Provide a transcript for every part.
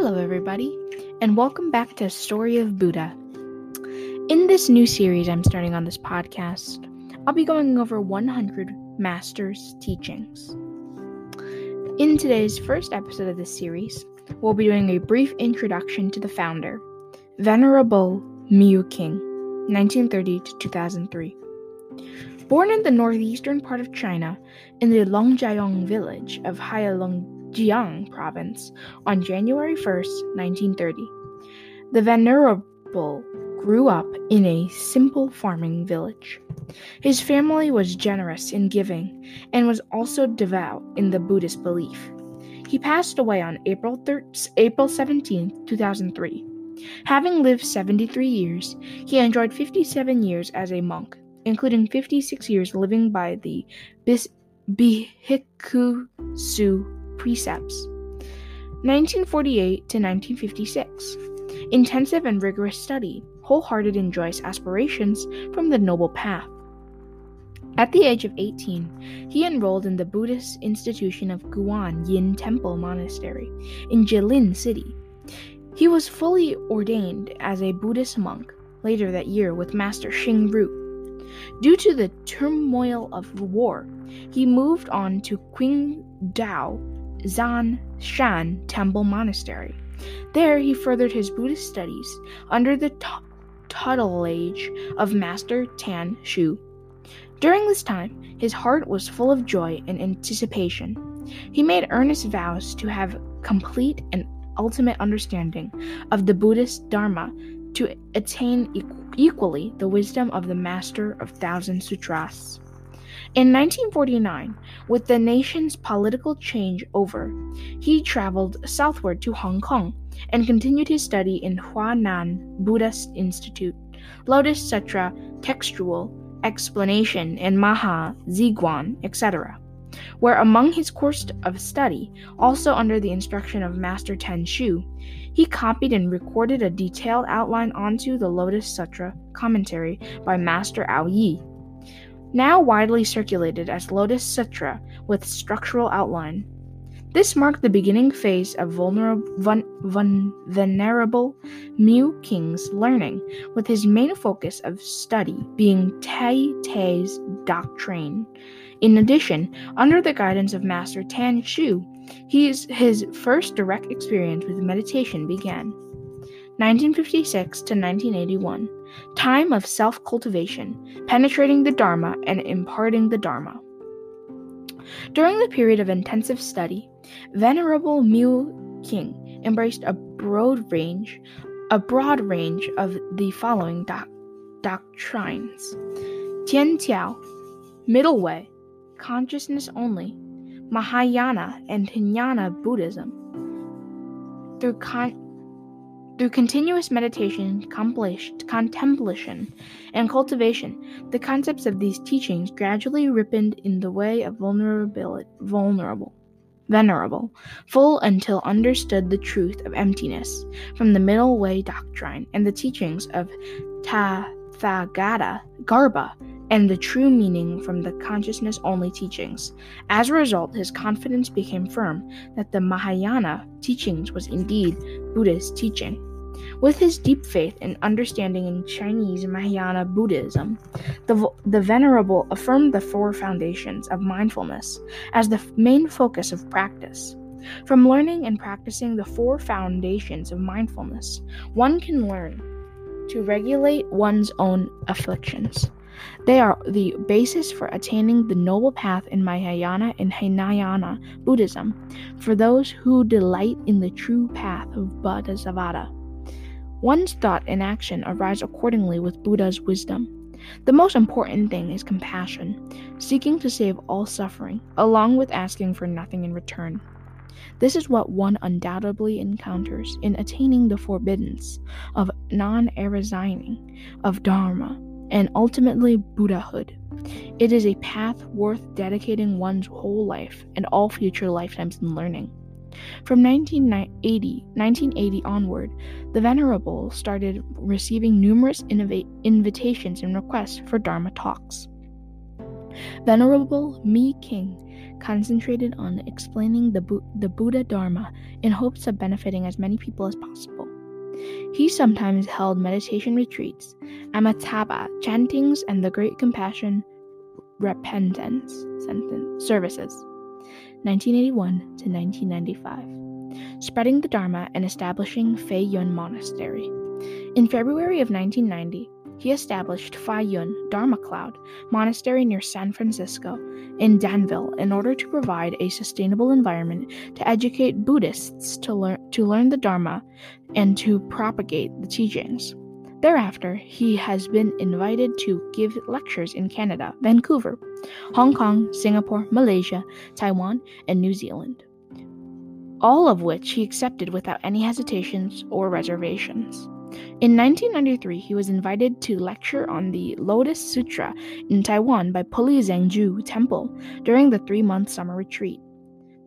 Hello, everybody, and welcome back to Story of Buddha. In this new series I'm starting on this podcast, I'll be going over 100 Masters' teachings. In today's first episode of this series, we'll be doing a brief introduction to the founder, Venerable Miu King, 1930 to 2003. Born in the northeastern part of China, in the Longjiang village of Heilongjiang province on January 1st, 1930, the Venerable grew up in a simple farming village. His family was generous in giving and was also devout in the Buddhist belief. He passed away on April, 3rd, April 17, 2003. Having lived 73 years, he enjoyed 57 years as a monk including 56 years living by the Bhikkhu precepts. 1948 to 1956. Intensive and rigorous study, wholehearted and joyous aspirations from the Noble Path. At the age of 18, he enrolled in the Buddhist institution of Guan Yin Temple Monastery in Jilin City. He was fully ordained as a Buddhist monk later that year with Master Xing Ru. Due to the turmoil of war, he moved on to Qingdao Zan Shan Temple Monastery. There, he furthered his Buddhist studies under the t- tutelage of Master Tanxu. During this time, his heart was full of joy and anticipation. He made earnest vows to have complete and ultimate understanding of the Buddhist Dharma to attain equally the wisdom of the Master of Thousand Sutras. In 1949, with the nation's political change over, he traveled southward to Hong Kong and continued his study in Huanan Buddhist Institute, Lotus Sutra, Textual Explanation, and Maha Ziguan, etc where among his course of study, also under the instruction of Master Tanxu, he copied and recorded a detailed outline onto the Lotus Sutra commentary by Master Ouyi, now widely circulated as Lotus Sutra with structural outline. This marked the beginning phase of vulnerable, vun, vun, Venerable Miu King's learning, with his main focus of study being Tai Tai's doctrine. In addition, under the guidance of Master Tanxu, his, his first direct experience with meditation began. 1956 to 1981, time of self cultivation, penetrating the Dharma and imparting the Dharma. During the period of intensive study, Venerable Miu King embraced a broad range, a broad range of the following doc- doctrines: Tiantai, Middle Way, Consciousness Only, Mahayana and Jnana Buddhism. Through con- through continuous meditation, contemplation, and cultivation, the concepts of these teachings gradually ripened in the way of vulnerability, vulnerable, venerable, full until understood the truth of emptiness from the middle way doctrine and the teachings of Tathagata Garba and the true meaning from the consciousness only teachings. As a result, his confidence became firm that the Mahayana teachings was indeed Buddha's teaching. With his deep faith and understanding in Chinese Mahayana Buddhism, the, the Venerable affirmed the four foundations of mindfulness as the main focus of practice. From learning and practicing the four foundations of mindfulness, one can learn to regulate one's own afflictions. They are the basis for attaining the noble path in Mahayana and Hinayana Buddhism for those who delight in the true path of Bodhisattva. One's thought and action arise accordingly with Buddha's wisdom. The most important thing is compassion, seeking to save all suffering, along with asking for nothing in return. This is what one undoubtedly encounters in attaining the forbiddance of non arising of Dharma and ultimately Buddhahood. It is a path worth dedicating one's whole life and all future lifetimes in learning. From 1980, 1980 onward, the Venerable started receiving numerous invitations and requests for Dharma talks. Venerable Miu King concentrated on explaining the, Bu- the Buddha Dharma in hopes of benefiting as many people as possible. He sometimes held meditation retreats, Amitabha chantings, and the Great Compassion Repentance sentence, services, 1981 to 1995, spreading the Dharma and establishing Fa Yun Monastery. In February of 1990, he established Fa Yun Dharma Cloud Monastery near San Francisco in Danville in order to provide a sustainable environment to educate Buddhists to to learn the Dharma and to propagate the teachings. Thereafter, he has been invited to give lectures in Canada, Vancouver, Hong Kong, Singapore, Malaysia, Taiwan, and New Zealand, all of which he accepted without any hesitations or reservations. In 1993, he was invited to lecture on the Lotus Sutra in Taiwan by Puli Zhengzhu Temple during the three month summer retreat.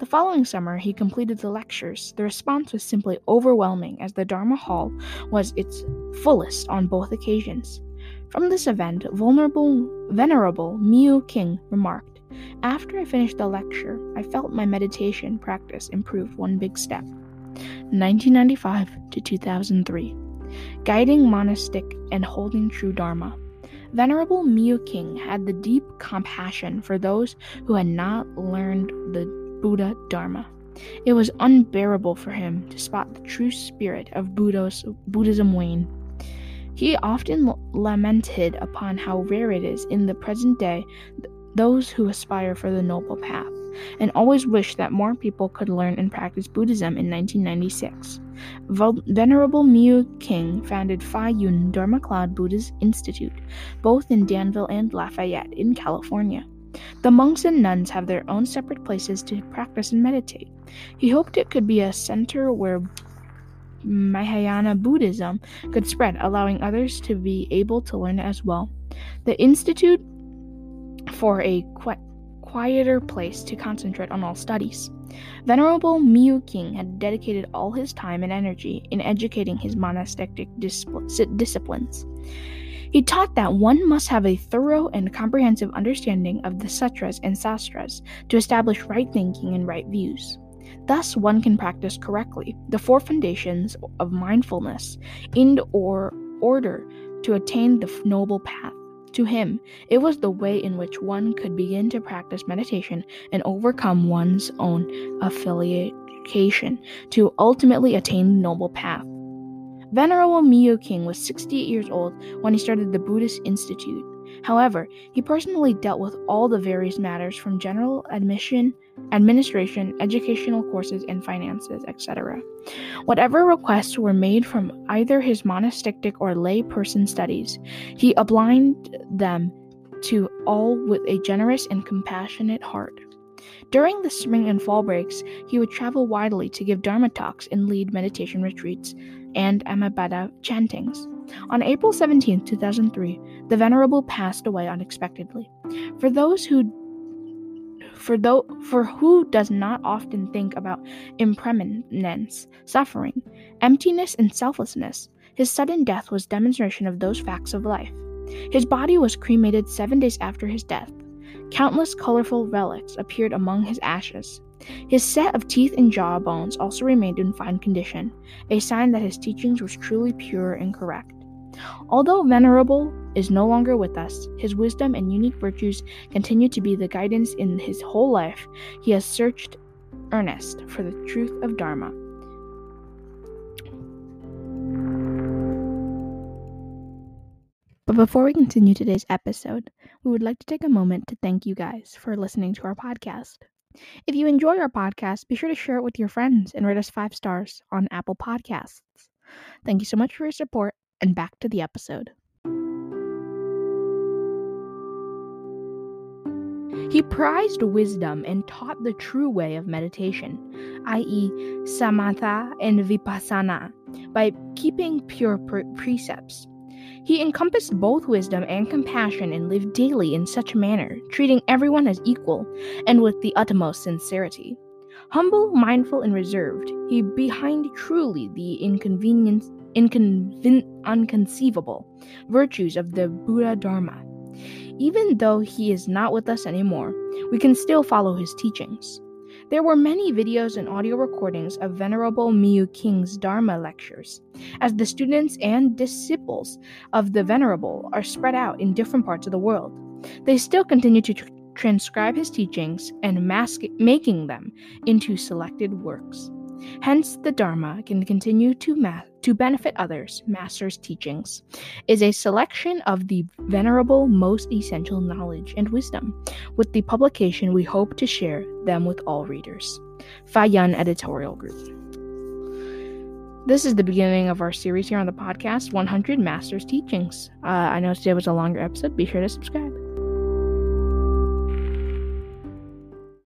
The following summer, he completed the lectures. The response was simply overwhelming as the Dharma Hall was its fullest on both occasions. From this event, venerable Miu King remarked, After I finished the lecture, I felt my meditation practice improve one big step. 1995 to 2003 guiding monastic and holding true Dharma. Venerable Miu King had the deep compassion for those who had not learned the Buddha Dharma. It was unbearable for him to spot the true spirit of Buddha's, Buddhism wane. He often lamented upon how rare it is in the present day those who aspire for the noble path, and always wished that more people could learn and practice Buddhism in 1996. Venerable Miu King founded Fa Yun Dharma Cloud Buddhist Institute, both in Danville and Lafayette in California. The monks and nuns have their own separate places to practice and meditate. He hoped it could be a center where Mahayana Buddhism could spread, allowing others to be able to learn as well. The Institute for a qu- quieter place to concentrate on all studies. Venerable Miu King had dedicated all his time and energy in educating his monastic disciplines. He taught that one must have a thorough and comprehensive understanding of the sutras and sastras to establish right thinking and right views. Thus, one can practice correctly the four foundations of mindfulness in or order to attain the noble path. To him, it was the way in which one could begin to practice meditation and overcome one's own affiliation to ultimately attain the noble path. Venerable Miu King was 68 years old when he started the Buddhist Institute. However, he personally dealt with all the various matters from general admission, administration, educational courses, and finances, etc. Whatever requests were made from either his monastic or lay person studies, he obliged them to all with a generous and compassionate heart. During the spring and fall breaks, he would travel widely to give Dharma talks and lead meditation retreats and Amitabha chantings. On April 17, 2003, the Venerable passed away unexpectedly. For those who for, though, for who does not often think about impermanence, suffering, emptiness, and selflessness, his sudden death was demonstration of those facts of life. His body was cremated seven days after his death. Countless colorful relics appeared among his ashes. His set of teeth and jaw bones also remained in fine condition, a sign that his teachings was truly pure and correct. Although Venerable is no longer with us, his wisdom and unique virtues continue to be the guidance in his whole life. He has searched earnest for the truth of Dharma. But before we continue today's episode, we would like to take a moment to thank you guys for listening to our podcast. If you enjoy our podcast, be sure to share it with your friends and rate us five stars on Apple Podcasts. Thank you so much for your support, and back to the episode. He prized wisdom and taught the true way of meditation, i.e., samatha and vipassana, by keeping pure pre- precepts. He encompassed both wisdom and compassion and lived daily in such a manner, treating everyone as equal and with the utmost sincerity. Humble, mindful, and reserved, he behind truly the inconvenience, inconven- unconceivable virtues of the Buddha Dharma. Even though he is not with us anymore, we can still follow his teachings. There were many videos and audio recordings of Venerable Miu King's Dharma lectures, as the students and disciples of the Venerable are spread out in different parts of the world. They still continue to tr- transcribe his teachings and mask- making them into selected works. Hence, the Dharma can continue to, ma- to benefit others. Master's teachings is a selection of the venerable, most essential knowledge and wisdom. With the publication, we hope to share them with all readers. Fayan Editorial Group. This is the beginning of our series here on the podcast 100 Master's Teachings. Uh, I know today was a longer episode. Be sure to subscribe.